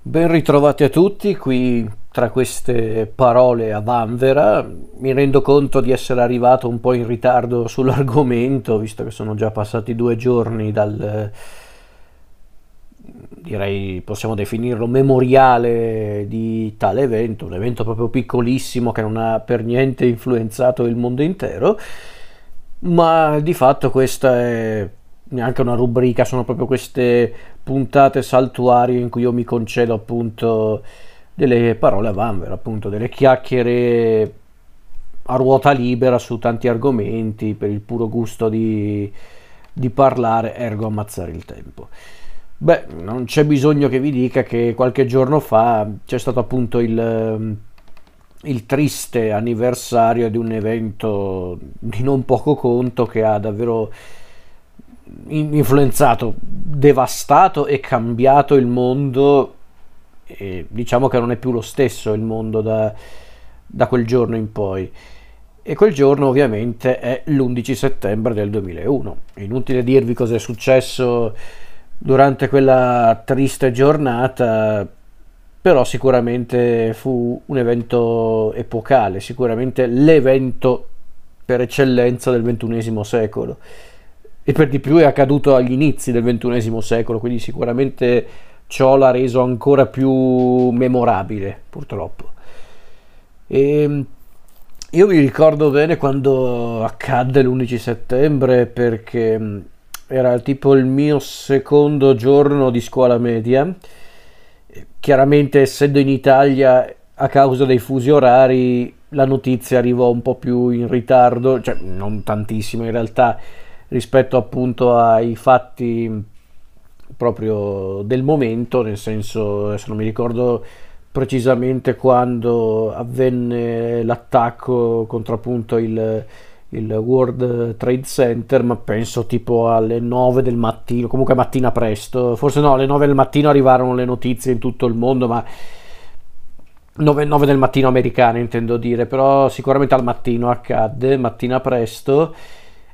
Ben ritrovati a tutti qui tra queste parole a vanvera. Mi rendo conto di essere arrivato un po' in ritardo sull'argomento, visto che sono già passati due giorni dal, direi possiamo definirlo memoriale di tale evento, un evento proprio piccolissimo che non ha per niente influenzato il mondo intero, ma di fatto questa è neanche una rubrica, sono proprio queste puntate saltuarie in cui io mi concedo appunto delle parole a vanvera, appunto delle chiacchiere a ruota libera su tanti argomenti per il puro gusto di, di parlare, ergo ammazzare il tempo. Beh, non c'è bisogno che vi dica che qualche giorno fa c'è stato appunto il, il triste anniversario di un evento di non poco conto che ha davvero influenzato, devastato e cambiato il mondo. E diciamo che non è più lo stesso il mondo da, da quel giorno in poi. E quel giorno ovviamente è l'11 settembre del 2001. È inutile dirvi cosa è successo durante quella triste giornata, però sicuramente fu un evento epocale, sicuramente l'evento per eccellenza del ventunesimo secolo e per di più è accaduto agli inizi del ventunesimo secolo, quindi sicuramente ciò l'ha reso ancora più memorabile, purtroppo. E io mi ricordo bene quando accadde l'11 settembre perché era tipo il mio secondo giorno di scuola media. Chiaramente essendo in Italia a causa dei fusi orari la notizia arrivò un po' più in ritardo, cioè non tantissimo in realtà rispetto appunto ai fatti proprio del momento, nel senso adesso non mi ricordo precisamente quando avvenne l'attacco contro appunto il il World Trade Center, ma penso tipo alle 9 del mattino, comunque mattina presto, forse no, alle 9 del mattino arrivarono le notizie in tutto il mondo, ma 9, 9 del mattino americane intendo dire, però sicuramente al mattino accadde, mattina presto.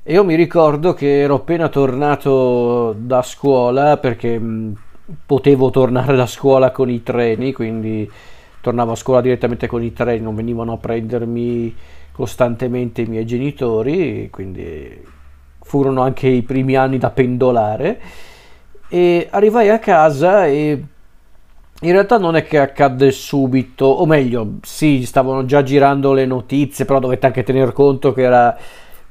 Io mi ricordo che ero appena tornato da scuola perché potevo tornare da scuola con i treni, quindi tornavo a scuola direttamente con i treni, non venivano a prendermi costantemente i miei genitori, quindi furono anche i primi anni da pendolare. E arrivai a casa e in realtà non è che accadde subito, o meglio, sì, stavano già girando le notizie, però dovete anche tener conto che era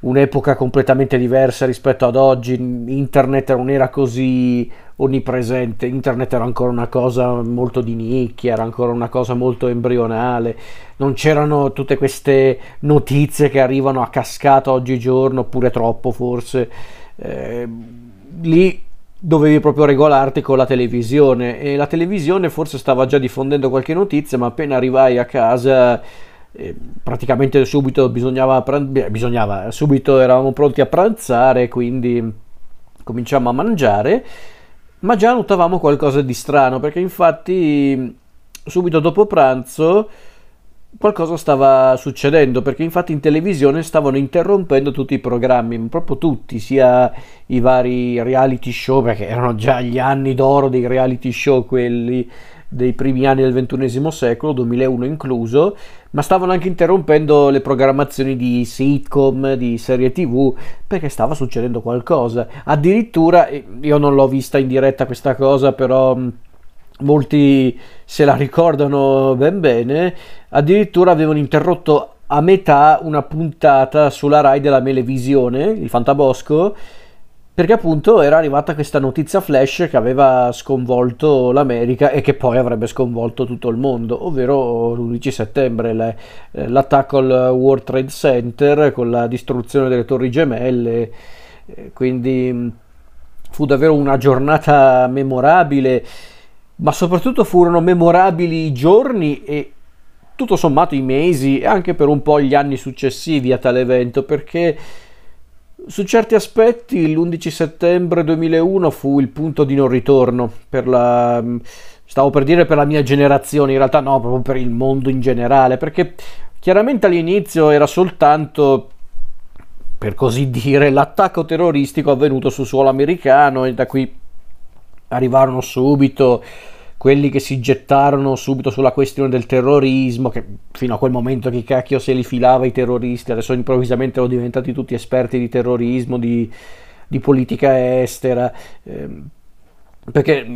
un'epoca completamente diversa rispetto ad oggi, internet non era così onnipresente, internet era ancora una cosa molto di nicchia, era ancora una cosa molto embrionale, non c'erano tutte queste notizie che arrivano a cascata oggigiorno, oppure troppo forse, eh, lì dovevi proprio regolarti con la televisione e la televisione forse stava già diffondendo qualche notizia, ma appena arrivai a casa praticamente subito bisognava, bisognava, subito eravamo pronti a pranzare, quindi cominciamo a mangiare, ma già notavamo qualcosa di strano, perché infatti subito dopo pranzo qualcosa stava succedendo perché infatti in televisione stavano interrompendo tutti i programmi, proprio tutti, sia i vari reality show, perché erano già gli anni d'oro dei reality show quelli dei primi anni del ventunesimo secolo, 2001 incluso, ma stavano anche interrompendo le programmazioni di sitcom, di serie tv, perché stava succedendo qualcosa. Addirittura, io non l'ho vista in diretta questa cosa, però molti se la ricordano ben bene, addirittura avevano interrotto a metà una puntata sulla Rai della Melevisione, il Fantabosco, perché appunto era arrivata questa notizia flash che aveva sconvolto l'America e che poi avrebbe sconvolto tutto il mondo, ovvero l'11 settembre le, eh, l'attacco al World Trade Center con la distruzione delle torri gemelle, eh, quindi mm, fu davvero una giornata memorabile, ma soprattutto furono memorabili i giorni e tutto sommato i mesi e anche per un po' gli anni successivi a tale evento, perché su certi aspetti l'11 settembre 2001 fu il punto di non ritorno per la stavo per dire per la mia generazione, in realtà no, proprio per il mondo in generale, perché chiaramente all'inizio era soltanto per così dire l'attacco terroristico avvenuto sul suolo americano e da qui arrivarono subito quelli che si gettarono subito sulla questione del terrorismo, che fino a quel momento che cacchio se li filava i terroristi, adesso improvvisamente erano diventati tutti esperti di terrorismo, di, di politica estera. Eh, perché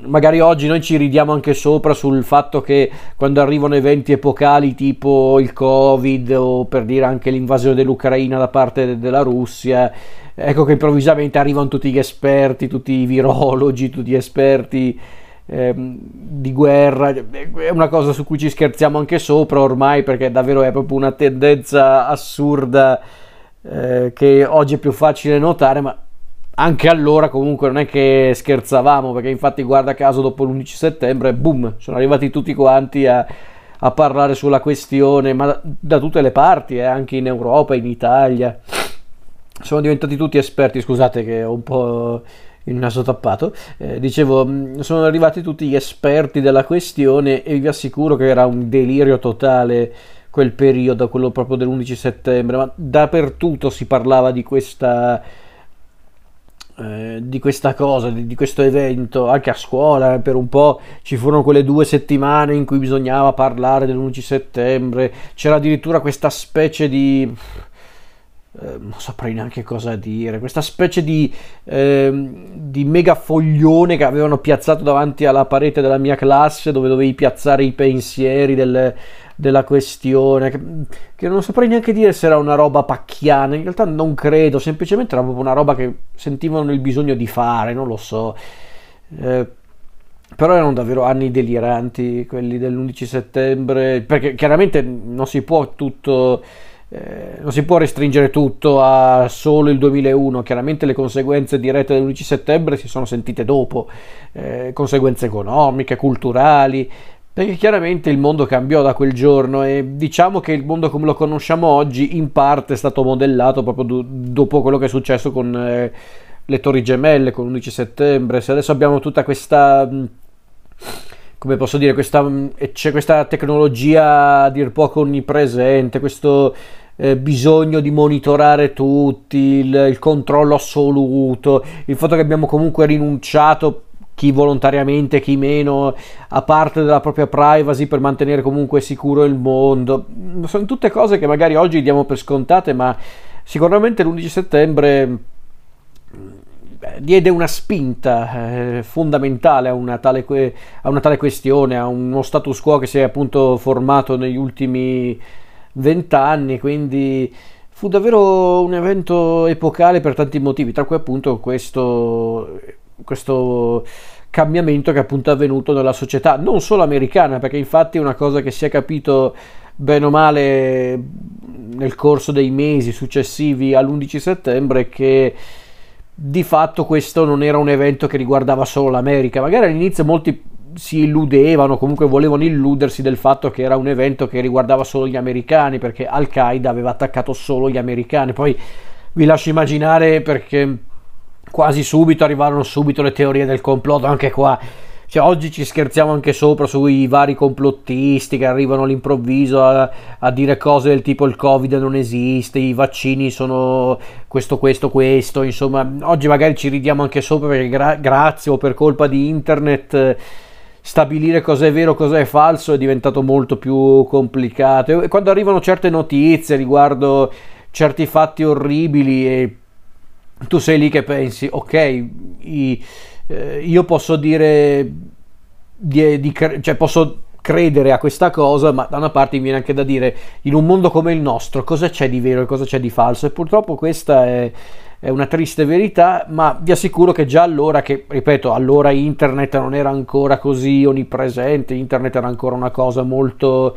magari oggi noi ci ridiamo anche sopra sul fatto che quando arrivano eventi epocali tipo il Covid o per dire anche l'invasione dell'Ucraina da parte della Russia, ecco che improvvisamente arrivano tutti gli esperti, tutti i virologi, tutti gli esperti ehm, di guerra, è una cosa su cui ci scherziamo anche sopra ormai perché davvero è proprio una tendenza assurda eh, che oggi è più facile notare, ma anche allora comunque non è che scherzavamo perché infatti guarda caso dopo l'11 settembre boom sono arrivati tutti quanti a, a parlare sulla questione ma da, tutte le parti eh, anche in Europa in Italia sono diventati tutti esperti. Scusate che ho un po' il naso tappato. Eh, dicevo mm, sono arrivati tutti gli esperti della questione e vi assicuro che era un delirio totale quel periodo quello proprio dell'11 settembre ma dappertutto si parlava di questa eh, di questa cosa, di, di, questo evento, anche a scuola per un po' ci furono quelle due settimane in cui bisognava parlare dell'11 settembre, c'era addirittura questa specie di... Eh, non saprei neanche cosa dire, questa specie di, eh, di megafoglione che avevano piazzato davanti alla parete della mia classe dove dovevi piazzare i pensieri del, della questione, che, che, non saprei neanche dire se era una roba pacchiana, in realtà non credo, semplicemente era proprio una roba che sentivano il bisogno di fare, non lo so. Eh, però erano davvero anni deliranti quelli dell'11 settembre, perché chiaramente non si può tutto... Eh, non si può restringere tutto a solo il 2001, chiaramente le conseguenze dirette dell'11 settembre si sono sentite dopo, eh, conseguenze economiche, culturali, perché chiaramente il mondo cambiò da quel giorno e diciamo che il mondo come lo conosciamo oggi in parte è stato modellato proprio do- dopo quello che è successo con eh, le Torri Gemelle, con l'11 settembre. Se adesso abbiamo tutta questa mm, come posso dire, questa, mm, c'è questa tecnologia a dir poco onnipresente, questo eh, bisogno di monitorare tutti, il, il, controllo assoluto, il fatto che abbiamo comunque rinunciato chi volontariamente, chi meno, a parte della propria privacy per mantenere comunque sicuro il mondo. Sono tutte cose che magari oggi diamo per scontate, ma sicuramente l'11 settembre diede una spinta eh, fondamentale a una, tale que- a una tale questione, a uno status quo che si è appunto formato negli ultimi vent'anni, quindi fu davvero un evento epocale per tanti motivi, tra cui appunto questo questo cambiamento che appunto è avvenuto nella società, non solo americana, perché infatti una cosa che si è capito bene o male nel corso dei mesi successivi all'11 settembre è che di fatto questo non era un evento che riguardava solo l'America, magari all'inizio molti si illudevano, comunque volevano illudersi del fatto che era un evento che riguardava solo gli americani, perché Al-Qaeda aveva attaccato solo gli americani, poi vi lascio immaginare perché quasi subito arrivarono subito le teorie del complotto, anche qua. Cioè, oggi ci scherziamo anche sopra sui vari complottisti che arrivano all'improvviso a, a, dire cose del tipo il covid non esiste, i vaccini sono questo, questo, questo, insomma, oggi magari ci ridiamo anche sopra perché gra- grazie o per colpa di internet stabilire cosa è vero, cosa è falso è diventato molto più complicato e quando arrivano certe notizie riguardo certi fatti orribili e tu sei lì che pensi, ok, i, eh, io posso dire, di, di, cioè posso credere a questa cosa, ma da una parte mi viene anche da dire, in un mondo come il nostro, cosa c'è di vero e cosa c'è di falso? E purtroppo questa è, è una triste verità, ma vi assicuro che già allora, che ripeto, allora internet non era ancora così onnipresente, internet era ancora una cosa molto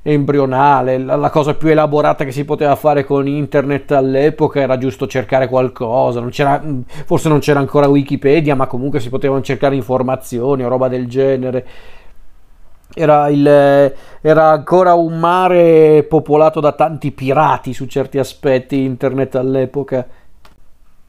embrionale, la, la, cosa più elaborata che si poteva fare con internet all'epoca era giusto cercare qualcosa, non forse non c'era ancora Wikipedia, ma comunque si potevano cercare informazioni o roba del genere. Era, il, era ancora un mare popolato da tanti pirati su certi aspetti internet all'epoca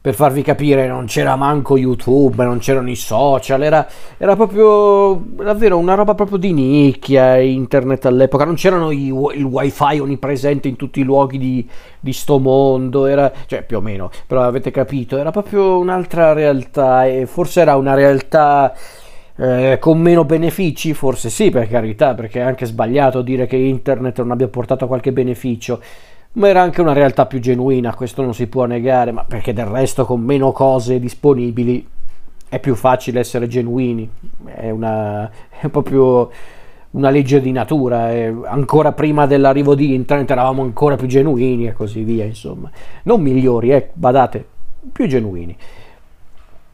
per farvi capire, non c'era manco YouTube, non c'erano i social, era, era proprio davvero una roba proprio di nicchia internet all'epoca, non c'erano i, il wifi onnipresente in tutti i luoghi di, di sto mondo, era, cioè più o meno, però avete capito, era proprio un'altra realtà e forse era una realtà Eh, con meno benefici? Forse sì, per carità, perché è anche sbagliato dire che internet non abbia portato qualche beneficio, ma era anche una realtà più genuina, questo non si può negare, ma perché del resto con meno cose disponibili è più facile essere genuini, è, una, è proprio una legge di natura, ancora prima dell'arrivo di internet eravamo ancora più genuini e così via, insomma, non migliori, eh, badate, più genuini.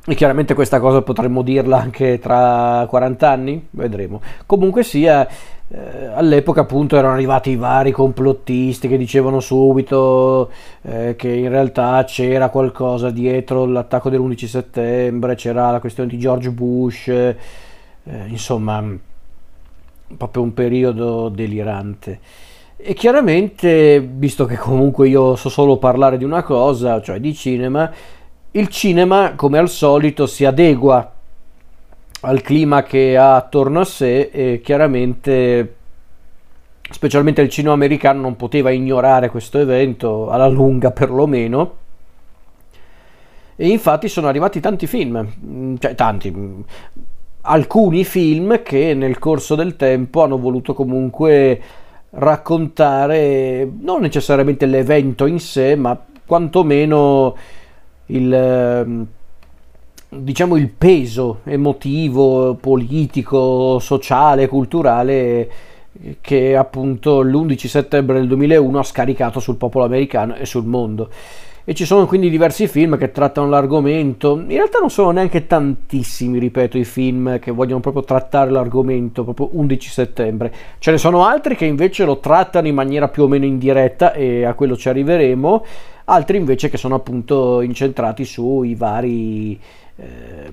E chiaramente questa cosa potremmo dirla anche tra 40 anni, vedremo. Comunque sia, eh, all'epoca appunto erano arrivati i vari complottisti che dicevano subito eh, che in realtà c'era qualcosa dietro l'attacco dell'11 settembre, c'era la questione di George Bush, eh, insomma, proprio un periodo delirante. E chiaramente, visto che comunque io so solo parlare di una cosa, cioè di cinema, il cinema, come al solito, si adegua al clima che ha attorno a sé e chiaramente, specialmente il cinema americano, non poteva ignorare questo evento, alla lunga perlomeno. E infatti sono arrivati tanti film, cioè tanti, alcuni film che nel corso del tempo hanno voluto comunque raccontare non necessariamente l'evento in sé, ma quantomeno il, ehm, diciamo, il peso emotivo, politico, sociale, culturale che appunto l'11 settembre del 2001 ha scaricato sul popolo americano e sul mondo. E ci sono quindi diversi film che trattano l'argomento. In realtà non sono neanche tantissimi, ripeto, i film che vogliono proprio trattare l'argomento, proprio 11 settembre. Ce ne sono altri che invece lo trattano in maniera più o meno indiretta e a quello ci arriveremo altri invece che sono appunto incentrati sui vari, eh,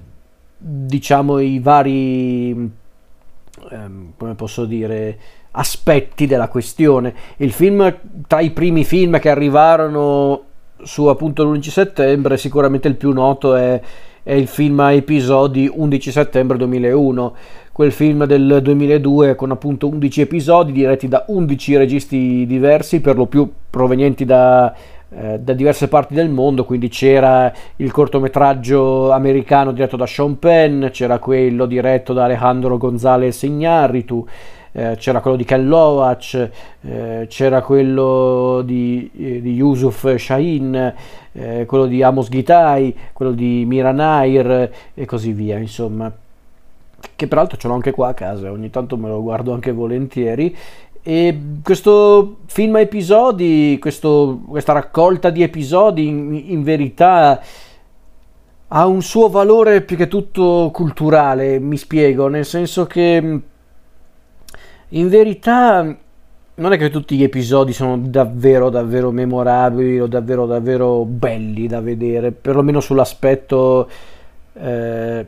diciamo, i vari, eh, come posso dire, aspetti della questione. Il film, tra i primi film che arrivarono su appunto l'11 settembre, sicuramente il più noto è, è il film a episodi 11 settembre 2001 quel film del 2002 con appunto 11 episodi diretti da 11 registi diversi, per lo più provenienti da eh, da diverse parti del mondo, quindi c'era il cortometraggio americano diretto da Sean Penn, c'era quello diretto da Alejandro González Iñárritu, eh, c'era quello di Ken Loach, eh, c'era quello di, eh, di Yusuf Shahin, eh, quello di Amos Gitai, quello di Mira Nair e così via, insomma. Che peraltro ce l'ho anche qua a casa, ogni tanto me lo guardo anche volentieri e questo film a episodi, questo, questa raccolta di episodi, in, in, verità ha un suo valore più che tutto culturale, mi spiego, nel senso che in verità non è che tutti gli episodi sono davvero davvero memorabili o davvero davvero belli da vedere, perlomeno sull'aspetto eh,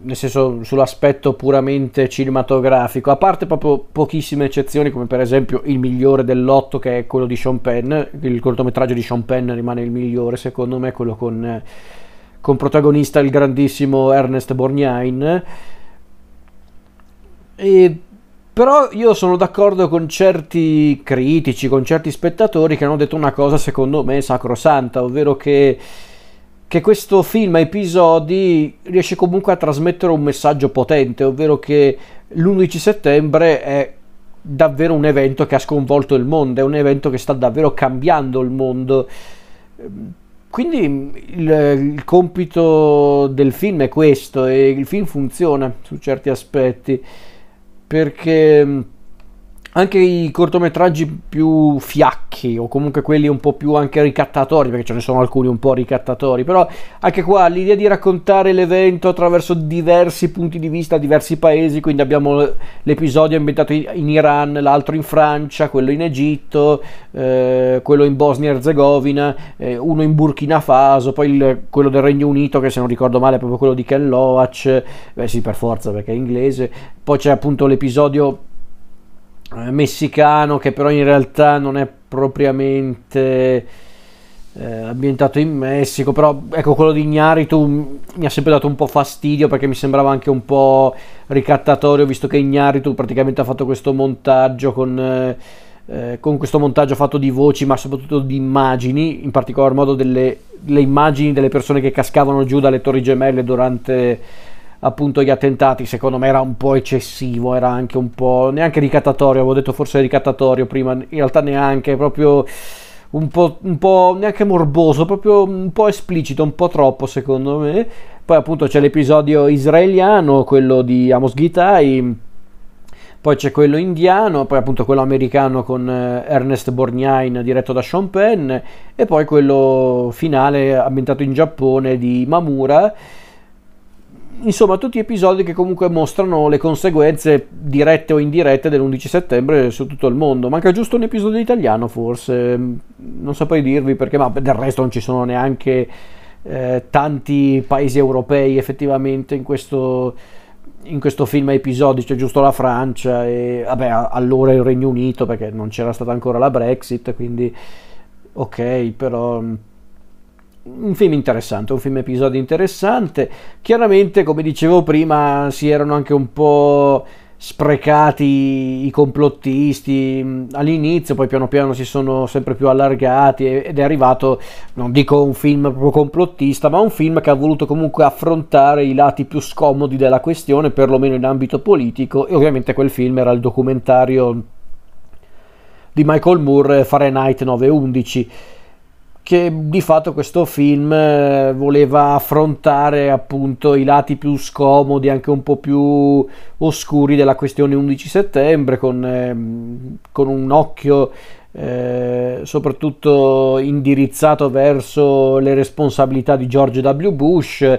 nel senso sull'aspetto puramente cinematografico, a parte proprio pochissime eccezioni, come per esempio il migliore dell'otto che è quello di Sean Penn, il cortometraggio di Sean Penn rimane il migliore secondo me, quello con, con protagonista il grandissimo Ernest Borgnine. E però io sono d'accordo con certi critici, con certi spettatori che hanno detto una cosa secondo me sacrosanta, ovvero che che questo film a episodi riesce comunque a trasmettere un messaggio potente, ovvero che l'11 settembre è davvero un evento che ha sconvolto il mondo, è un evento che sta davvero cambiando il mondo. Quindi il, il compito del film è questo e il film funziona su certi aspetti perché anche i cortometraggi più fiacchi o comunque quelli un po' più anche ricattatori perché ce ne sono alcuni un po' ricattatori però anche qua l'idea di raccontare l'evento attraverso diversi punti di vista diversi paesi quindi abbiamo l'episodio ambientato in Iran l'altro in Francia quello in Egitto eh, quello in Bosnia e Herzegovina eh, uno in Burkina Faso poi il, quello del Regno Unito che se non ricordo male è proprio quello di Ken Loach beh sì per forza perché è inglese poi c'è appunto l'episodio messicano che però in realtà non è propriamente eh, ambientato in Messico però ecco quello di Ignaritu mi ha sempre dato un po' fastidio perché mi sembrava anche un po' ricattatorio visto che Ignaritu praticamente ha fatto questo montaggio con eh, eh, con questo montaggio fatto di voci ma soprattutto di immagini in particolar modo delle, delle immagini delle persone che cascavano giù dalle torri gemelle durante appunto gli attentati, secondo me era un po' eccessivo, era anche un po' neanche ricattatorio, avevo detto forse ricattatorio prima, in realtà neanche, proprio un po', un po' neanche morboso, proprio un po' esplicito, un po' troppo secondo me. Poi appunto c'è l'episodio israeliano, quello di Amos Gitai, poi c'è quello indiano, poi appunto quello americano con eh, Ernest Borgnine diretto da Sean Penn e poi quello finale ambientato in Giappone di Mamura. Insomma, tutti episodi che comunque mostrano le conseguenze dirette o indirette dell'11 settembre su tutto il mondo. Manca giusto un episodio italiano, forse, non saprei dirvi perché, ma del resto non ci sono neanche eh, tanti paesi europei effettivamente in questo, in questo film a episodi, c'è giusto la Francia e vabbè, allora il Regno Unito perché non c'era stata ancora la Brexit, quindi ok, però un film interessante, un film episodio interessante. Chiaramente, come dicevo prima, si erano anche un po' sprecati i complottisti mm, all'inizio, poi piano piano si sono sempre più allargati ed è arrivato, non dico un film proprio complottista, ma un film che ha voluto comunque affrontare i lati più scomodi della questione, perlomeno in ambito politico, e ovviamente quel film era il documentario di Michael Moore Fahrenheit 911 che di fatto questo film eh, voleva affrontare appunto i lati più scomodi, anche un po' più oscuri della questione 11 settembre, con, eh, con un occhio eh, soprattutto indirizzato verso le responsabilità di George W. Bush.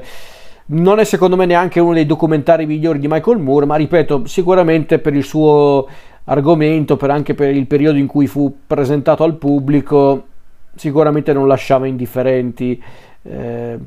Non è secondo me neanche uno dei documentari migliori di Michael Moore, ma ripeto, sicuramente per il suo argomento, per anche per il periodo in cui fu presentato al pubblico, sicuramente non lasciava indifferenti, eh,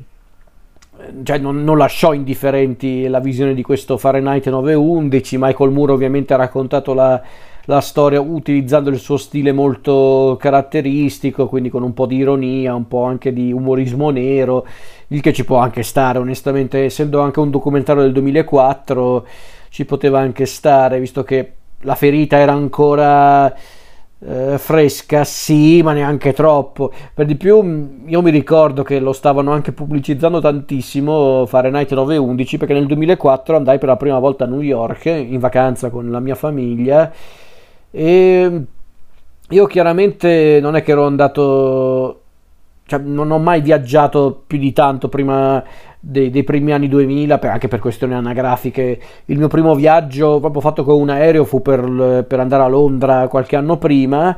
cioè non, non, lasciò indifferenti la visione di questo Fahrenheit 911. Michael Moore ovviamente ha raccontato la, la storia utilizzando il suo stile molto caratteristico, quindi con un po' di ironia, un po' anche di umorismo nero, il che ci può anche stare, onestamente, essendo anche un documentario del 2004, ci poteva anche stare, visto che la ferita era ancora eh, fresca, sì, ma neanche troppo. Per di più, mm, io mi ricordo che lo stavano anche pubblicizzando tantissimo Fahrenheit 911 perché nel 2004 andai per la prima volta a New York in vacanza con la mia famiglia e io chiaramente non è che ero andato cioè, non ho mai viaggiato più di tanto prima dei, dei primi anni 2000, per, anche per questioni anagrafiche. Il mio primo viaggio proprio fatto con un aereo fu per, per andare a Londra qualche anno prima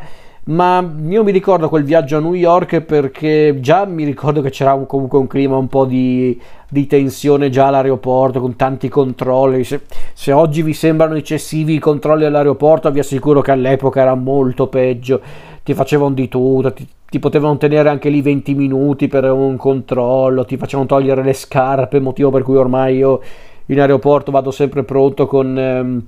ma io mi ricordo quel viaggio a New York perché già mi ricordo che c'era un, comunque un clima un po' di, di, tensione già all'aeroporto con tanti controlli. Se, se, oggi vi sembrano eccessivi i controlli all'aeroporto, vi assicuro che all'epoca era molto peggio. Ti facevano di tutto, ti, ti potevano tenere anche lì 20 minuti per un controllo, ti facevano togliere le scarpe, motivo per cui ormai io in aeroporto vado sempre pronto con... Ehm,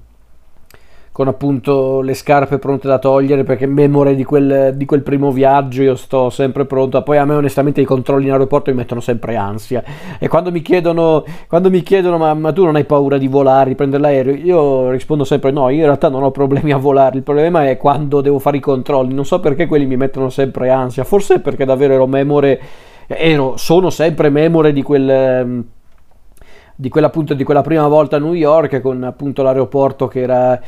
con appunto le scarpe pronte da togliere perché memore di quel, di quel primo viaggio io sto sempre pronto poi a me onestamente i controlli in aeroporto mi mettono sempre ansia. E quando mi chiedono, quando mi chiedono ma, ma tu non hai paura di volare, di prendere l'aereo? Io rispondo sempre no, io in realtà non ho problemi a volare il problema è quando devo fare i controlli. Non so perché quelli mi mettono sempre ansia. Forse perché davvero ero memore ero, sono sempre memore di quel di quella, appunto, di quella prima volta a New York con appunto l'aeroporto che era,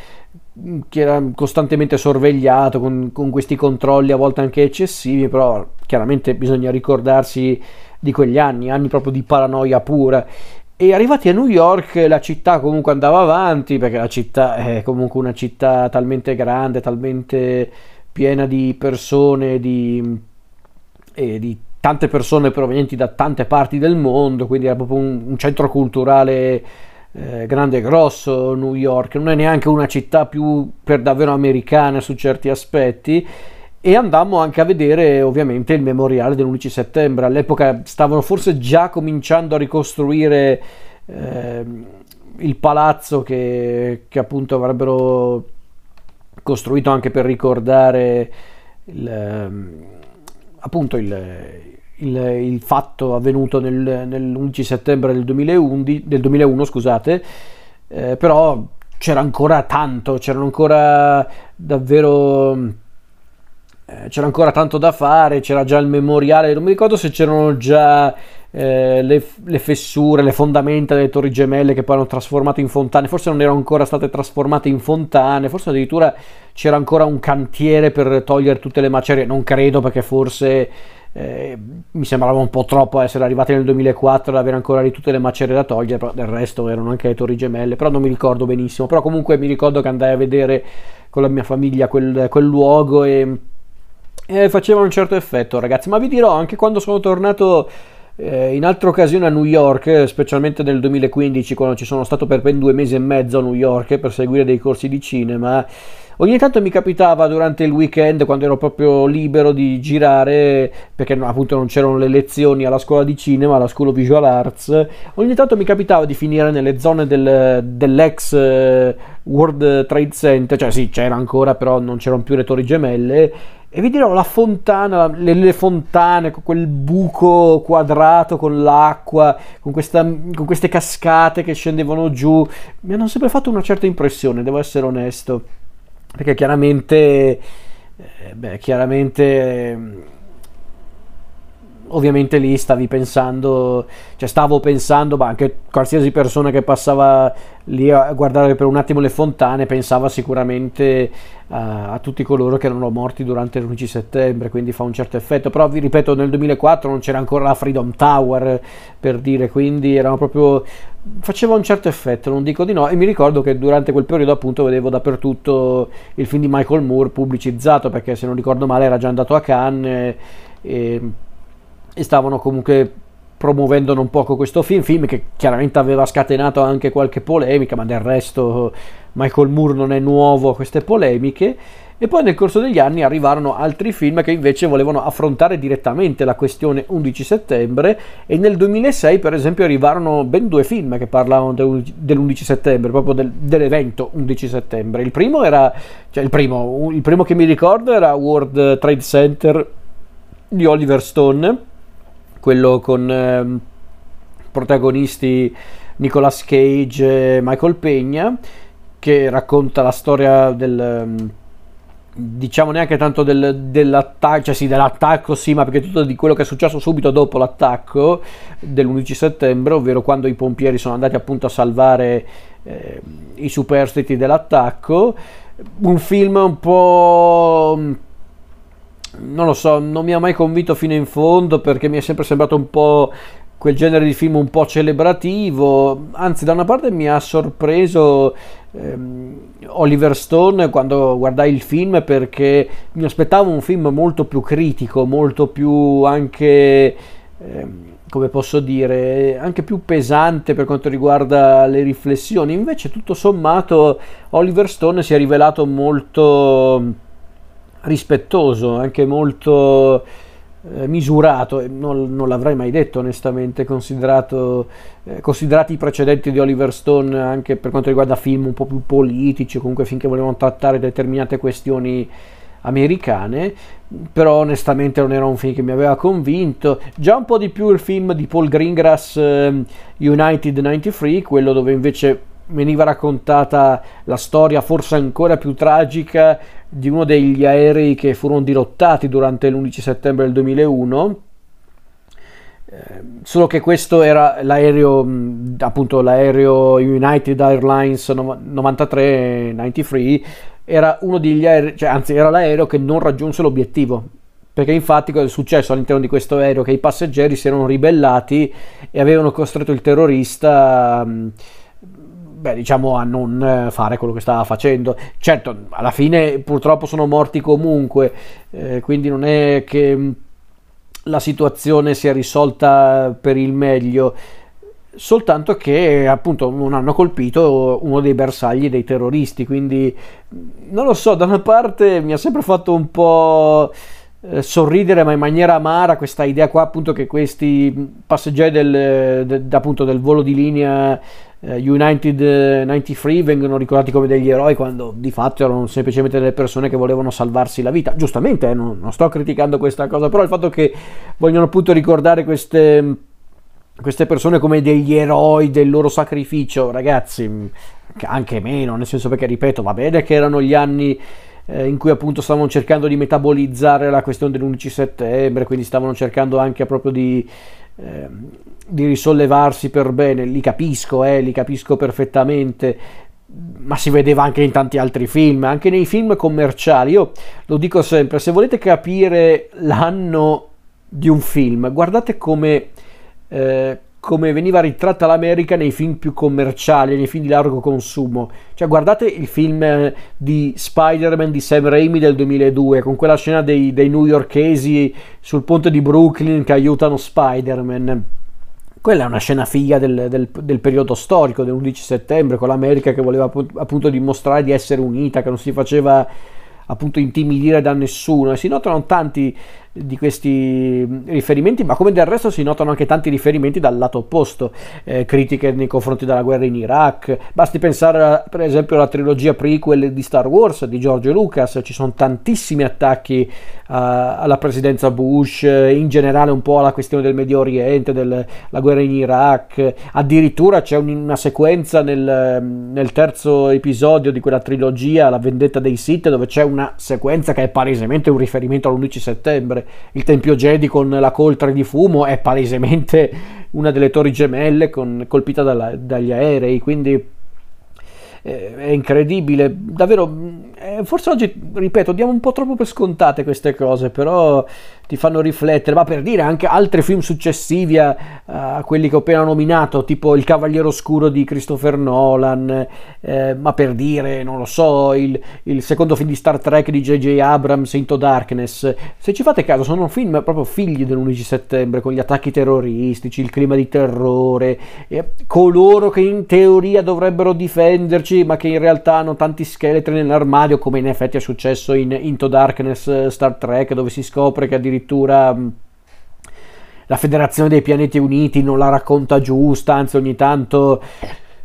che era costantemente sorvegliato con, con, questi controlli a volte anche eccessivi però chiaramente bisogna ricordarsi di quegli anni anni proprio di paranoia pura. E arrivati a New York la città comunque andava avanti perché la città è comunque una città talmente grande talmente piena di persone di, e di tante persone provenienti da tante parti del mondo, quindi era proprio un, un centro culturale eh, grande e grosso New York, non è neanche una città più per davvero americana su certi aspetti. E andammo anche a vedere ovviamente il memoriale dell'11 settembre, all'epoca stavano forse già cominciando a ricostruire eh, il palazzo che, che appunto avrebbero costruito anche per ricordare il, ehm, appunto il, il, il fatto avvenuto nel, nell'11 settembre del, 2011, del 2001, scusate, eh, però c'era ancora tanto, c'erano ancora davvero eh, c'era ancora tanto da fare, c'era già il memoriale, non mi ricordo se c'erano già eh, le, le, fessure, le fondamenta delle torri gemelle che poi hanno trasformato in fontane, forse non erano ancora state trasformate in fontane, forse addirittura c'era ancora un cantiere per togliere tutte le macerie, non credo perché forse eh, mi sembrava un po' troppo essere arrivati nel 2004 ad avere ancora lì tutte le macerie da togliere, però del resto erano anche le torri gemelle, però non mi ricordo benissimo, però comunque mi ricordo che andai a vedere con la mia famiglia quel, quel luogo e, e faceva un certo effetto ragazzi, ma vi dirò anche quando sono tornato eh, in altre occasioni a New York, specialmente nel 2015 quando ci sono stato per ben due mesi e mezzo a New York per seguire dei corsi di cinema, Ogni tanto mi capitava durante il weekend, quando ero proprio libero di girare, perché appunto non c'erano le lezioni alla scuola di cinema, alla School of Visual Arts, ogni tanto mi capitava di finire nelle zone del, dell'ex eh, World Trade Center, cioè sì, c'era ancora, però non c'erano più le torri gemelle, e vi dirò la fontana, le, le, fontane, con quel buco quadrato con l'acqua, con, questa, con queste cascate che scendevano giù, mi hanno sempre fatto una certa impressione, devo essere onesto perché chiaramente, eh, beh, chiaramente ovviamente lì stavi pensando, cioè stavo pensando, ma anche qualsiasi persona che passava lì a guardare per un attimo le fontane pensava sicuramente a, a tutti coloro che erano morti durante l'11 settembre, quindi fa un certo effetto, però vi ripeto nel 2004 non c'era ancora la Freedom Tower per dire, quindi erano proprio faceva un certo effetto, non dico di no, e mi ricordo che durante quel periodo appunto vedevo dappertutto il film di Michael Moore pubblicizzato, perché se non ricordo male era già andato a Cannes e, e stavano comunque promuovendo non poco questo film, film che chiaramente aveva scatenato anche qualche polemica, ma del resto Michael Moore non è nuovo a queste polemiche. E poi nel corso degli anni arrivarono altri film che invece volevano affrontare direttamente la questione 11 settembre e nel 2006 per esempio arrivarono ben due film che parlavano dell'11 settembre, proprio del, dell'evento 11 settembre. Il primo era, cioè il primo, il primo che mi ricordo era World Trade Center di Oliver Stone, quello con eh, protagonisti Nicolas Cage e Michael Pegna, che racconta la storia del diciamo neanche tanto del, dell'attacco, cioè sì, dell'attacco sì, ma perché tutto di quello che è successo subito dopo l'attacco dell'11 settembre, ovvero quando i pompieri sono andati appunto a salvare eh, i superstiti dell'attacco. Un film un po' non lo so, non mi ha mai convinto fino in fondo perché mi è sempre sembrato un po' quel genere di film un po' celebrativo, anzi da una parte mi ha sorpreso ehm, Oliver Stone quando guardai il film perché mi aspettavo un film molto più critico, molto più anche... Ehm, come posso dire, anche più pesante per quanto riguarda le riflessioni. Invece, tutto sommato, Oliver Stone si è rivelato molto rispettoso, anche molto eh, misurato, non, non, l'avrei mai detto onestamente, eh, considerati i precedenti di Oliver Stone anche per quanto riguarda film un po' più politici, comunque finché volevano trattare determinate questioni americane, però onestamente non era un film che mi aveva convinto. Già un po' di più il film di Paul Greengrass eh, United 93, quello dove invece veniva raccontata la storia forse ancora più tragica di uno degli aerei che furono dirottati durante l'11 settembre del 2001. Eh, solo che questo era l'aereo, appunto l'aereo United Airlines 93-93, era uno degli aerei, cioè anzi era l'aereo che non raggiunse l'obiettivo. Perché infatti cosa è successo all'interno di questo aereo? Che i passeggeri si erano ribellati e avevano costretto il terrorista beh, diciamo a non eh, fare quello che stava facendo. Certo, alla fine purtroppo sono morti comunque, eh, quindi non è che mm, la situazione sia risolta per il meglio, soltanto che appunto non hanno colpito uno dei bersagli dei terroristi, quindi mm, non lo so, da una parte mi ha sempre fatto un po' eh, sorridere ma in maniera amara questa idea qua appunto che questi passeggeri del, de, appunto, del volo di linea United 93 eh, vengono ricordati come degli eroi quando di fatto erano semplicemente delle persone che volevano salvarsi la vita. Giustamente, eh, non, non, sto criticando questa cosa, però il fatto che vogliono appunto ricordare queste, queste persone come degli eroi del loro sacrificio, ragazzi, anche meno, nel senso perché ripeto, va bene che erano gli anni eh, in cui appunto stavano cercando di metabolizzare la questione dell'11 settembre, quindi stavano cercando anche proprio di, eh, di risollevarsi per bene, li capisco, eh, li capisco perfettamente, ma si vedeva anche in tanti altri film, anche nei film commerciali. Io lo dico sempre, se volete capire l'anno di un film, guardate come, eh, come veniva ritratta l'America nei film più commerciali, nei film di largo consumo. Cioè, guardate il film eh, di Spider-Man di Sam Raimi del 2002, con quella scena dei, dei newyorkesi sul ponte di Brooklyn che aiutano Spider-Man. Quella è una scena figa del, del, del periodo storico, dell'11 settembre, con l'America che voleva appunto dimostrare di essere unita, che non si faceva appunto intimidire da nessuno. E si notano tanti di questi riferimenti, ma come del resto si notano anche tanti riferimenti dal lato opposto, eh, critiche nei confronti della guerra in Iraq, basti pensare a, per esempio alla trilogia prequel di Star Wars di George Lucas, ci sono tantissimi attacchi uh, alla presidenza Bush, in generale un po' alla questione del Medio Oriente, della guerra in Iraq, addirittura c'è un, una sequenza nel, nel terzo episodio di quella trilogia, La vendetta dei Sith, dove c'è una sequenza che è palesemente un riferimento all'11 settembre il Tempio Jedi con la coltre di fumo è palesemente una delle torri gemelle con, colpita dalla, dagli aerei, quindi eh, è incredibile, davvero, eh, forse oggi, ripeto, diamo un po' troppo per scontate queste cose, però ti fanno riflettere, ma per dire anche altri film successivi a, a quelli che ho appena nominato, tipo Il Cavaliere Oscuro di Christopher Nolan, eh, ma per dire, non lo so, il, il secondo film di Star Trek di J.J. Abrams, Into Darkness, se ci fate caso sono film proprio figli dell'11 settembre, con gli attacchi terroristici, il clima di terrore, coloro che in teoria dovrebbero difenderci, ma che in realtà hanno tanti scheletri nell'armadio, come in effetti è successo in Into Darkness eh, Star Trek, dove si scopre che addirittura addirittura mm, la Federazione dei Pianeti Uniti non la racconta giusta, anzi ogni tanto,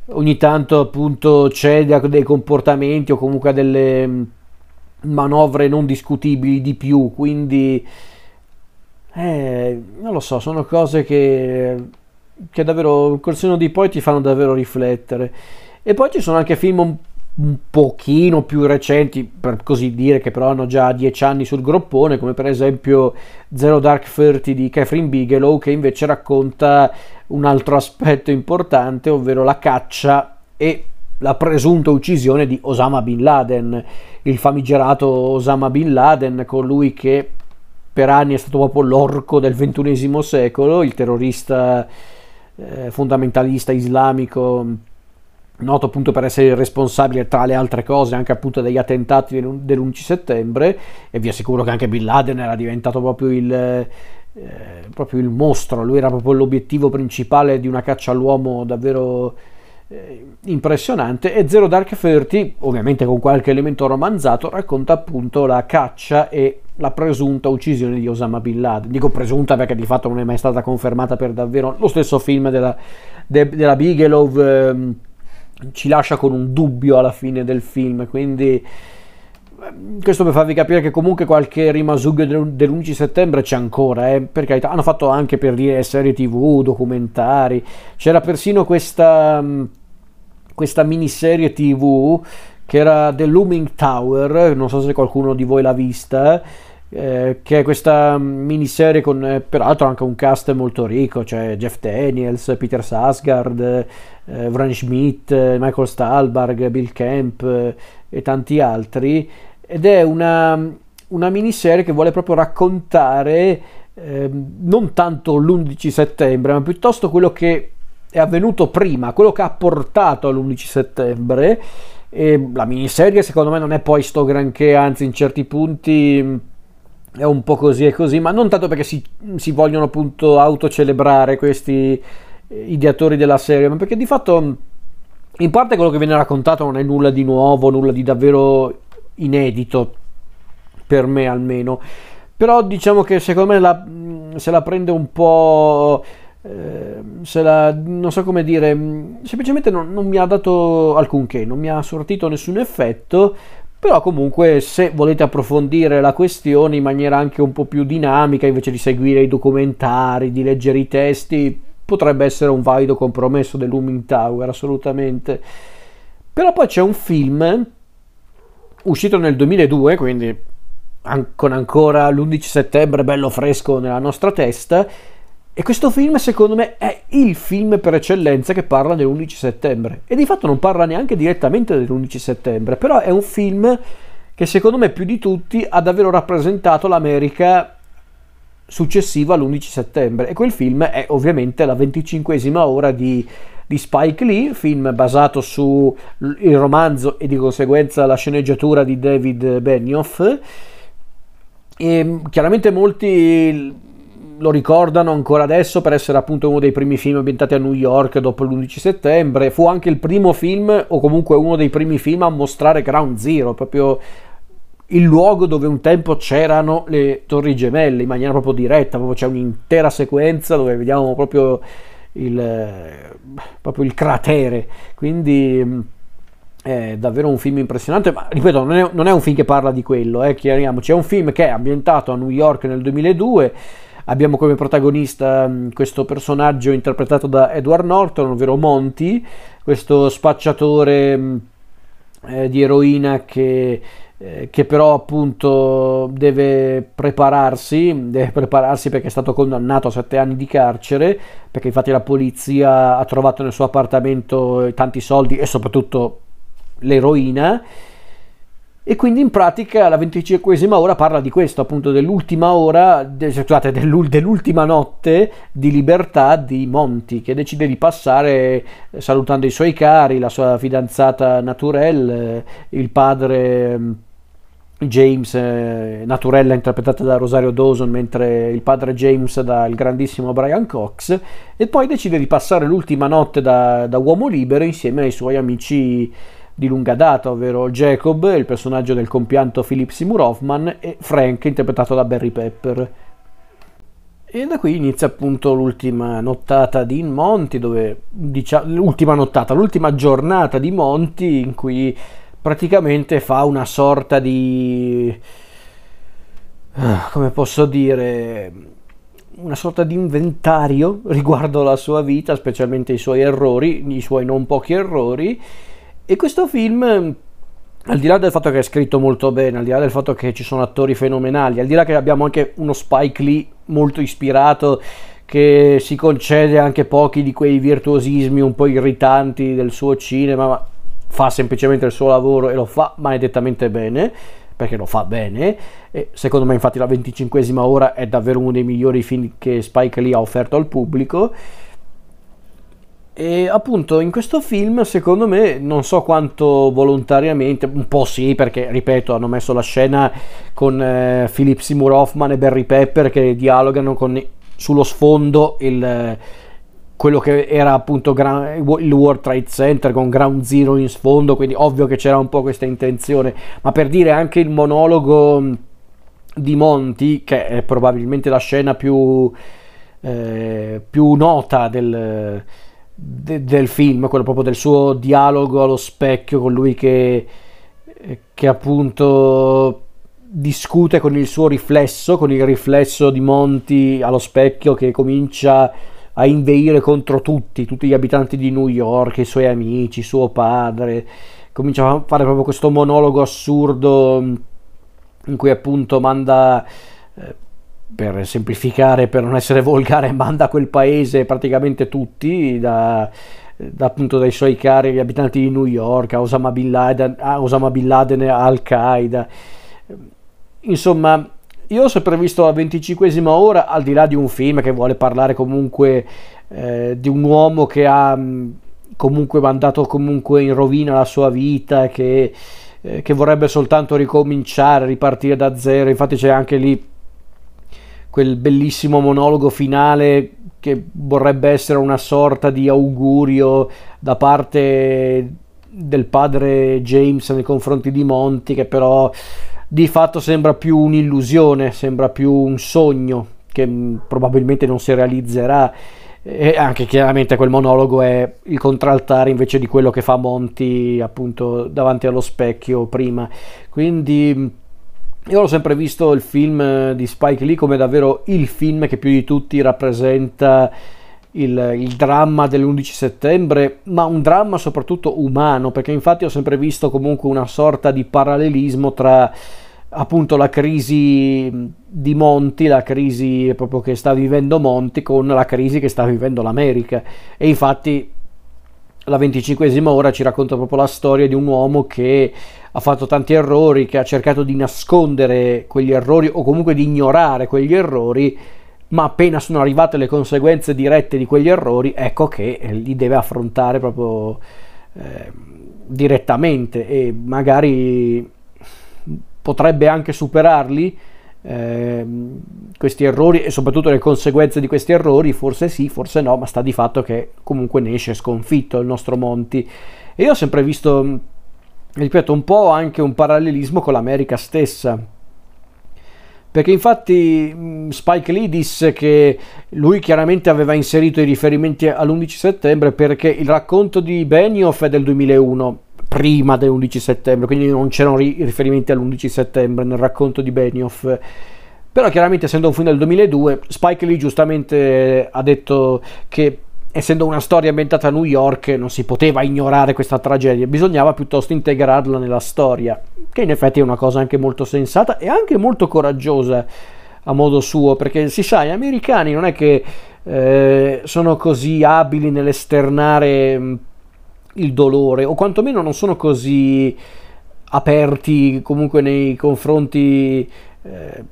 ogni tanto appunto a dei comportamenti o comunque delle mm, manovre non discutibili di più, quindi eh, non lo so, sono cose che, che davvero col seno di poi ti fanno davvero riflettere. E poi ci sono anche film un un pochino più recenti, per così dire, che però hanno già dieci anni sul groppone, come per esempio Zero Dark Thirty di Catherine Bigelow, che invece racconta un altro aspetto importante, ovvero la caccia e la presunta uccisione di Osama Bin Laden, il famigerato Osama Bin Laden, colui che per anni è stato proprio l'orco del ventunesimo secolo, il terrorista eh, fondamentalista islamico noto appunto per essere il responsabile tra le altre cose anche appunto degli attentati dell'11 settembre e vi assicuro che anche Bin Laden era diventato proprio il, eh, proprio il mostro, lui era proprio l'obiettivo principale di una caccia all'uomo davvero eh, impressionante e Zero Dark Thirty, ovviamente con qualche elemento romanzato, racconta appunto la caccia e la presunta uccisione di Osama Bin Laden. Dico presunta perché di fatto non è mai stata confermata per davvero lo stesso film della, de, della Bigelow. Eh, ci lascia con un dubbio alla fine del film, quindi ehm, questo per farvi capire che comunque qualche rimasuglio dell'11 settembre c'è ancora, eh? per carità, hanno fatto anche per dire serie tv, documentari, c'era persino questa, mm, questa miniserie tv che era The Looming Tower, non so se qualcuno di voi l'ha vista, eh, che è questa miniserie con eh, peraltro anche un cast molto ricco, cioè Jeff Daniels, Peter Sasgard, eh, Vran Schmidt, eh, Michael Stahlberg, Bill Camp e tanti altri, ed è una, una miniserie che vuole proprio raccontare ehm, non tanto l'11 settembre, ma piuttosto quello che è avvenuto prima, quello che ha portato all'11 settembre. E la miniserie secondo me non è poi sto granché, anzi in certi punti è un po' così e così, ma non tanto perché si, si vogliono appunto autocelebrare questi eh, ideatori della serie, ma perché di fatto in parte quello che viene raccontato non è nulla di nuovo, nulla di davvero inedito, per me almeno. Però diciamo che secondo me la, se la prende un po'... Eh, se la, non so come dire, semplicemente non, non mi ha dato alcunché, non mi ha sortito nessun effetto, però comunque se volete approfondire la questione in maniera anche un po' più dinamica, invece di seguire i documentari, di leggere i testi, potrebbe essere un valido compromesso del Looming Tower, assolutamente. Però poi c'è un film uscito nel 2002, quindi con ancora l'11 settembre bello fresco nella nostra testa. E questo film, secondo me, è il film per eccellenza che parla dell'11 settembre. E di fatto non parla neanche direttamente dell'11 settembre, però è un film che secondo me più di tutti ha davvero rappresentato l'America successiva all'11 settembre. E quel film è ovviamente la 25esima ora di, di Spike Lee, film basato sul romanzo e di conseguenza la sceneggiatura di David Benioff e chiaramente molti lo ricordano ancora adesso per essere appunto uno dei primi film ambientati a New York dopo l'11 settembre. Fu anche il primo film, o comunque uno dei primi film, a mostrare Ground Zero, proprio il luogo dove un tempo c'erano le torri gemelle in maniera proprio diretta, proprio c'è un'intera sequenza dove vediamo proprio il, proprio il cratere. Quindi è davvero un film impressionante, ma ripeto, non è, non è un film che parla di quello, eh, chiariamoci, è un film che è ambientato a New York nel 2002, abbiamo come protagonista mm, questo personaggio interpretato da Edward Norton, ovvero Monty, questo spacciatore mm, eh, di eroina che, eh, che però appunto deve prepararsi, deve prepararsi perché è stato condannato a sette anni di carcere, perché infatti la polizia ha trovato nel suo appartamento tanti soldi e soprattutto l'eroina e quindi in pratica la 25esima ora parla di questo, appunto dell'ultima ora, scusate, dell'ultima notte di libertà di Monty che decide di passare eh, salutando i suoi cari, la sua fidanzata Naturelle, eh, il padre mm, James, eh, Naturella interpretata da Rosario Dawson, mentre il padre James dal grandissimo Brian Cox, e poi decide di passare l'ultima notte da, da uomo libero insieme ai suoi amici di lunga data, ovvero Jacob, il personaggio del compianto Philip Seymour Hoffman, e Frank, interpretato da Barry Pepper. E da qui inizia appunto l'ultima nottata di Monty, dove diciamo, l'ultima nottata, l'ultima giornata di Monty in cui praticamente fa una sorta di ah, come posso dire una sorta di inventario riguardo la sua vita, specialmente i suoi errori, i suoi non pochi errori e questo film, al di là del fatto che è scritto molto bene, al di là del fatto che ci sono attori fenomenali, al di là che abbiamo anche uno Spike Lee molto ispirato che si concede anche pochi di quei virtuosismi un po' irritanti del suo cinema, ma fa semplicemente il suo lavoro e lo fa maledettamente bene perché lo fa bene e secondo me infatti la 25esima ora è davvero uno dei migliori film che Spike Lee ha offerto al pubblico e appunto in questo film, secondo me, non so quanto volontariamente, un po' sì, perché ripeto, hanno messo la scena con eh, Philip Seymour Hoffman e Barry Pepper che dialogano con, sullo sfondo il, quello che era appunto il World Trade Center con Ground Zero in sfondo, quindi ovvio che c'era un po' questa intenzione, ma per dire anche il monologo di Monty, che è probabilmente la scena più, eh, più nota del de, del film, quello proprio del suo dialogo allo specchio con lui che, che appunto discute con il suo riflesso, con il riflesso di Monty allo specchio che comincia a inveire contro tutti, tutti gli abitanti di New York, i suoi amici, suo padre, comincia a fare proprio questo monologo assurdo in cui appunto manda eh, per semplificare, per non essere volgare, manda a quel paese praticamente tutti, da, da, appunto dai suoi cari abitanti di New York, a Osama Bin Laden, a Osama Bin Laden a Al-Qaeda. Insomma, io ho sempre visto la 25esima ora, al di là di un film che vuole parlare comunque eh, di un uomo che ha comunque mandato comunque in rovina la sua vita, che, eh, che vorrebbe soltanto ricominciare, ripartire da zero. Infatti c'è anche lì quel bellissimo monologo finale che vorrebbe essere una sorta di augurio da parte del padre James nei confronti di Monty, che però di fatto sembra più un'illusione, sembra più un sogno che probabilmente non si realizzerà. E anche chiaramente quel monologo è il contraltare invece di quello che fa Monty appunto davanti allo specchio prima. Quindi io ho sempre visto il film eh, di Spike Lee come davvero il film che più di tutti rappresenta il, il, dramma dell'11 settembre, ma un dramma soprattutto umano, perché infatti ho sempre visto comunque una sorta di parallelismo tra appunto la crisi di Monti, la crisi proprio che sta vivendo Monti con la crisi che sta vivendo l'America. E infatti la 25esima ora ci racconta proprio la storia di un uomo che ha fatto tanti errori, che ha cercato di nascondere quegli errori o comunque di ignorare quegli errori, ma appena sono arrivate le conseguenze dirette di quegli errori, ecco che li deve affrontare proprio eh, direttamente e magari potrebbe anche superarli. Eh, questi errori e soprattutto le conseguenze di questi errori, forse sì, forse no, ma sta di fatto che comunque ne esce sconfitto il nostro Monti. E io ho sempre visto ripeto, un po' anche un parallelismo con l'America stessa. Perché infatti Spike Lee disse che lui chiaramente aveva inserito i riferimenti all'11 settembre perché il racconto di Benioff è del 2001, prima dell'11 settembre, quindi non c'erano riferimenti all'11 settembre nel racconto di Benioff. Però chiaramente essendo un film del 2002, Spike Lee giustamente ha detto che essendo una storia ambientata a New York, non si poteva ignorare questa tragedia, bisognava piuttosto integrarla nella storia, che in effetti è una cosa anche molto sensata e anche molto coraggiosa a modo suo, perché si sa, gli americani non è che eh, sono così abili nell'esternare mm, il dolore, o quantomeno non sono così aperti comunque nei confronti eh,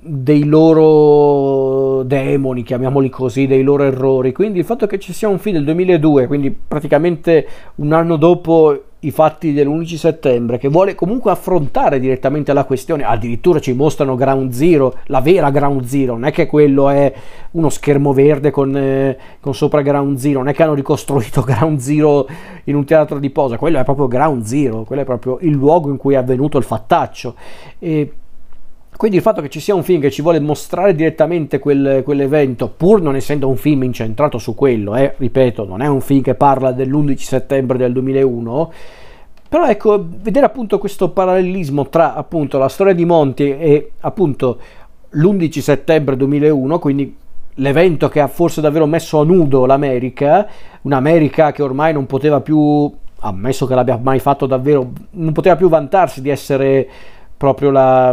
dei loro demoni, chiamiamoli così, dei loro errori. Quindi il fatto che ci sia un film del 2002, quindi praticamente un anno dopo i fatti dell'11 settembre, che vuole comunque affrontare direttamente la questione, addirittura ci mostrano Ground Zero, la vera Ground Zero, non è che quello è uno schermo verde con, eh, con sopra Ground Zero, non è che hanno ricostruito Ground Zero in un teatro di posa, quello è proprio Ground Zero, quello è proprio il luogo in cui è avvenuto il fattaccio. E quindi il fatto che ci sia un film che ci vuole mostrare direttamente quel, quell'evento, pur non essendo un film incentrato su quello, eh, ripeto, non è un film che parla dell'11 settembre del 2001, però ecco, vedere appunto questo parallelismo tra appunto la storia di Monti e appunto l'11 settembre 2001, quindi l'evento che ha forse davvero messo a nudo l'America, un'America che ormai non poteva più, ammesso che l'abbia mai fatto davvero, non poteva più vantarsi di essere proprio la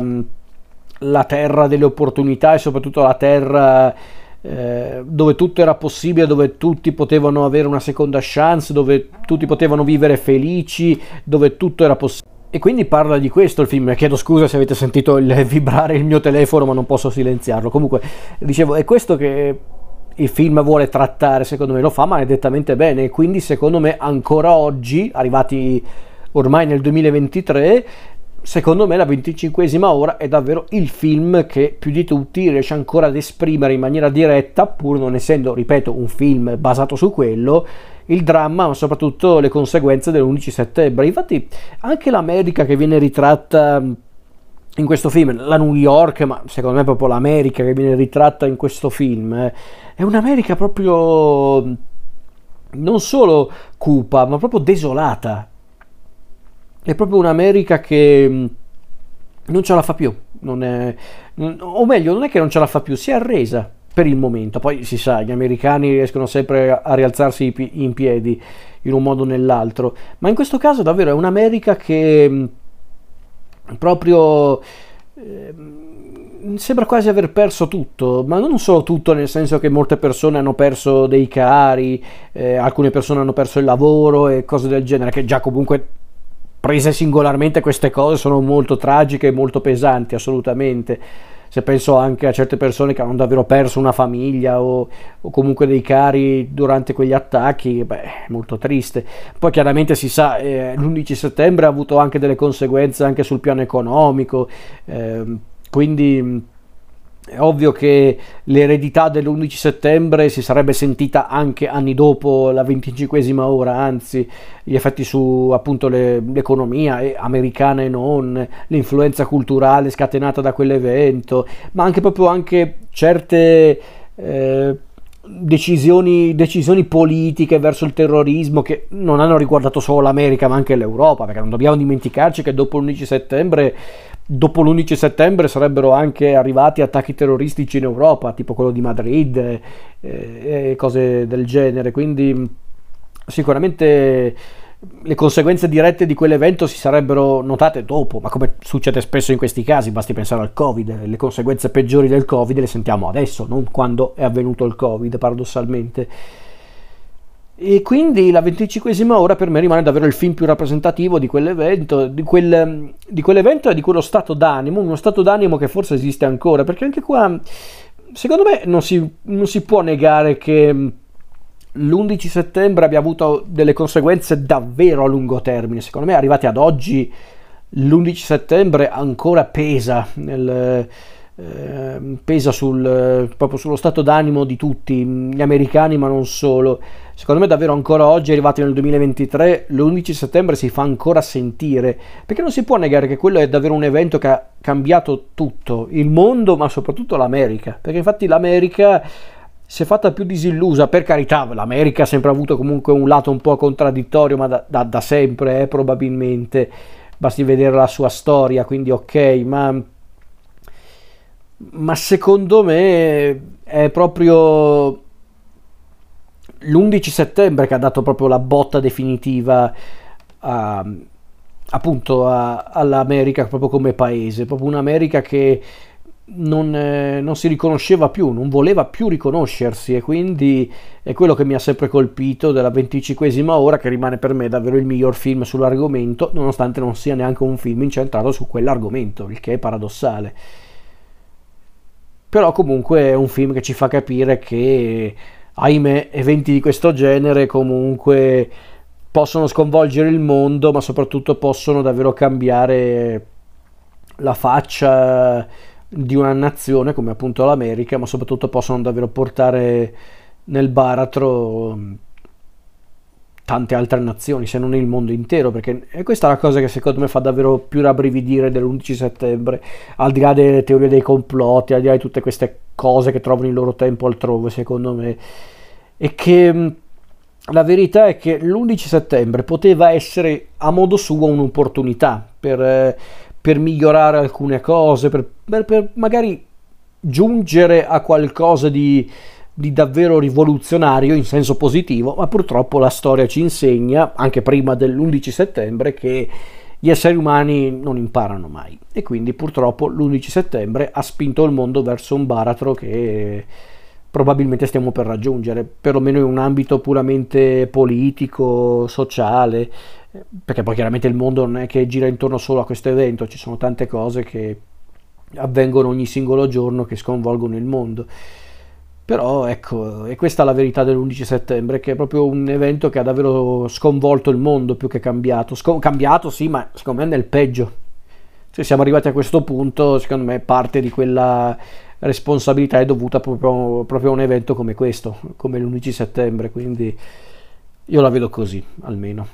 la terra delle opportunità e soprattutto la terra eh, dove tutto era possibile, dove tutti potevano avere una seconda chance, dove tutti potevano vivere felici, dove tutto era possibile. E quindi parla di questo il film. Chiedo scusa se avete sentito il vibrare il mio telefono, ma non posso silenziarlo. Comunque, dicevo, è questo che il film vuole trattare, secondo me lo fa maledettamente bene. Quindi, secondo me, ancora oggi, arrivati ormai nel 2023, secondo me la 25esima ora è davvero il film che più di tutti riesce ancora ad esprimere in maniera diretta, pur non essendo, ripeto, un film basato su quello, il dramma, ma soprattutto le conseguenze dell'11 settembre. Infatti anche l'America che viene ritratta in questo film, la New York, ma secondo me proprio l'America che viene ritratta in questo film, eh, è un'America proprio non solo cupa, ma proprio desolata è proprio un'America che mm, non ce la fa più, è, o meglio, non è che non ce la fa più, si è arresa per il momento. Poi si sa, gli americani riescono sempre a rialzarsi in piedi in un modo o nell'altro, ma in questo caso davvero è un'America che mm, proprio eh, sembra quasi aver perso tutto, ma non solo tutto nel senso che molte persone hanno perso dei cari, eh, alcune persone hanno perso il lavoro e cose del genere, che già comunque prese singolarmente queste cose sono molto tragiche e molto pesanti, assolutamente. Se penso anche a certe persone che hanno davvero perso una famiglia o, o comunque dei cari durante quegli attacchi, beh, molto triste. Poi chiaramente si sa, eh, l'11 settembre ha avuto anche delle conseguenze anche sul piano economico, eh, quindi è ovvio che l'eredità dell'11 settembre si sarebbe sentita anche anni dopo la 25esima ora, anzi gli effetti su appunto le, l'economia eh, americana e non, l'influenza culturale scatenata da quell'evento, ma anche proprio anche certe eh, decisioni, decisioni politiche verso il terrorismo che non hanno riguardato solo l'America ma anche l'Europa, perché non dobbiamo dimenticarci che dopo l'11 settembre dopo l'11 settembre sarebbero anche arrivati attacchi terroristici in Europa, tipo quello di Madrid eh, e cose del genere. Quindi sicuramente le conseguenze dirette di quell'evento si sarebbero notate dopo, ma come succede spesso in questi casi, basti pensare al Covid, le conseguenze peggiori del Covid le sentiamo adesso, non quando è avvenuto il Covid, paradossalmente. E quindi la 25esima ora per me rimane davvero il film più rappresentativo di quell'evento, di, quel, di quell'evento e di quello stato d'animo, uno stato d'animo che forse esiste ancora, perché anche qua, secondo me, non si, non si può negare che l'11 settembre abbia avuto delle conseguenze davvero a lungo termine. Secondo me, arrivati ad oggi, l'11 settembre ancora pesa, nel, eh, pesa sul, proprio sullo stato d'animo di tutti, gli americani, ma non solo. Secondo me, davvero ancora oggi, arrivati nel 2023, l'11 settembre si fa ancora sentire perché non si può negare che quello è davvero un evento che ha cambiato tutto il mondo, ma soprattutto l'America. Perché infatti l'America si è fatta più disillusa, per carità, l'America ha sempre avuto comunque un lato un po' contraddittorio, ma da, da, da sempre eh, probabilmente, basti vedere la sua storia, quindi ok, ma, ma secondo me è proprio l'11 settembre che ha dato proprio la botta definitiva a, appunto a, all'America proprio come paese, proprio un'America che non, eh, non, si riconosceva più, non voleva più riconoscersi e quindi è quello che mi ha sempre colpito della 25esima ora che rimane per me davvero il miglior film sull'argomento nonostante non sia neanche un film incentrato su quell'argomento, il che è paradossale. Però comunque è un film che ci fa capire che, ahimè, eventi di questo genere comunque possono sconvolgere il mondo, ma soprattutto possono davvero cambiare la faccia di una nazione come appunto l'America, ma soprattutto possono davvero portare nel baratro mm, tante altre nazioni, se non il mondo intero, perché è questa la cosa che secondo me fa davvero più rabbrividire dell'11 settembre, al di là delle teorie dei complotti, al di là di tutte queste cose che trovano il loro tempo altrove, secondo me, e che mm, la verità è che l'11 settembre poteva essere a modo suo un'opportunità per... Per migliorare alcune cose, per, per, per magari giungere a qualcosa di, di davvero rivoluzionario in senso positivo, ma purtroppo la storia ci insegna, anche prima dell'11 settembre, che gli esseri umani non imparano mai. E quindi purtroppo l'11 settembre ha spinto il mondo verso un baratro che probabilmente stiamo per raggiungere, perlomeno in un ambito puramente politico, sociale, perché poi chiaramente il mondo non è che gira intorno solo a questo evento, ci sono tante cose che avvengono ogni singolo giorno che sconvolgono il mondo. Però ecco, è questa la verità dell'11 settembre, che è proprio un evento che ha davvero sconvolto il mondo più che cambiato. Scom- cambiato sì, ma secondo me nel peggio. Se siamo arrivati a questo punto, secondo me parte di quella responsabilità è dovuta proprio, proprio a un evento come questo, come l'11 settembre, quindi io la vedo così almeno.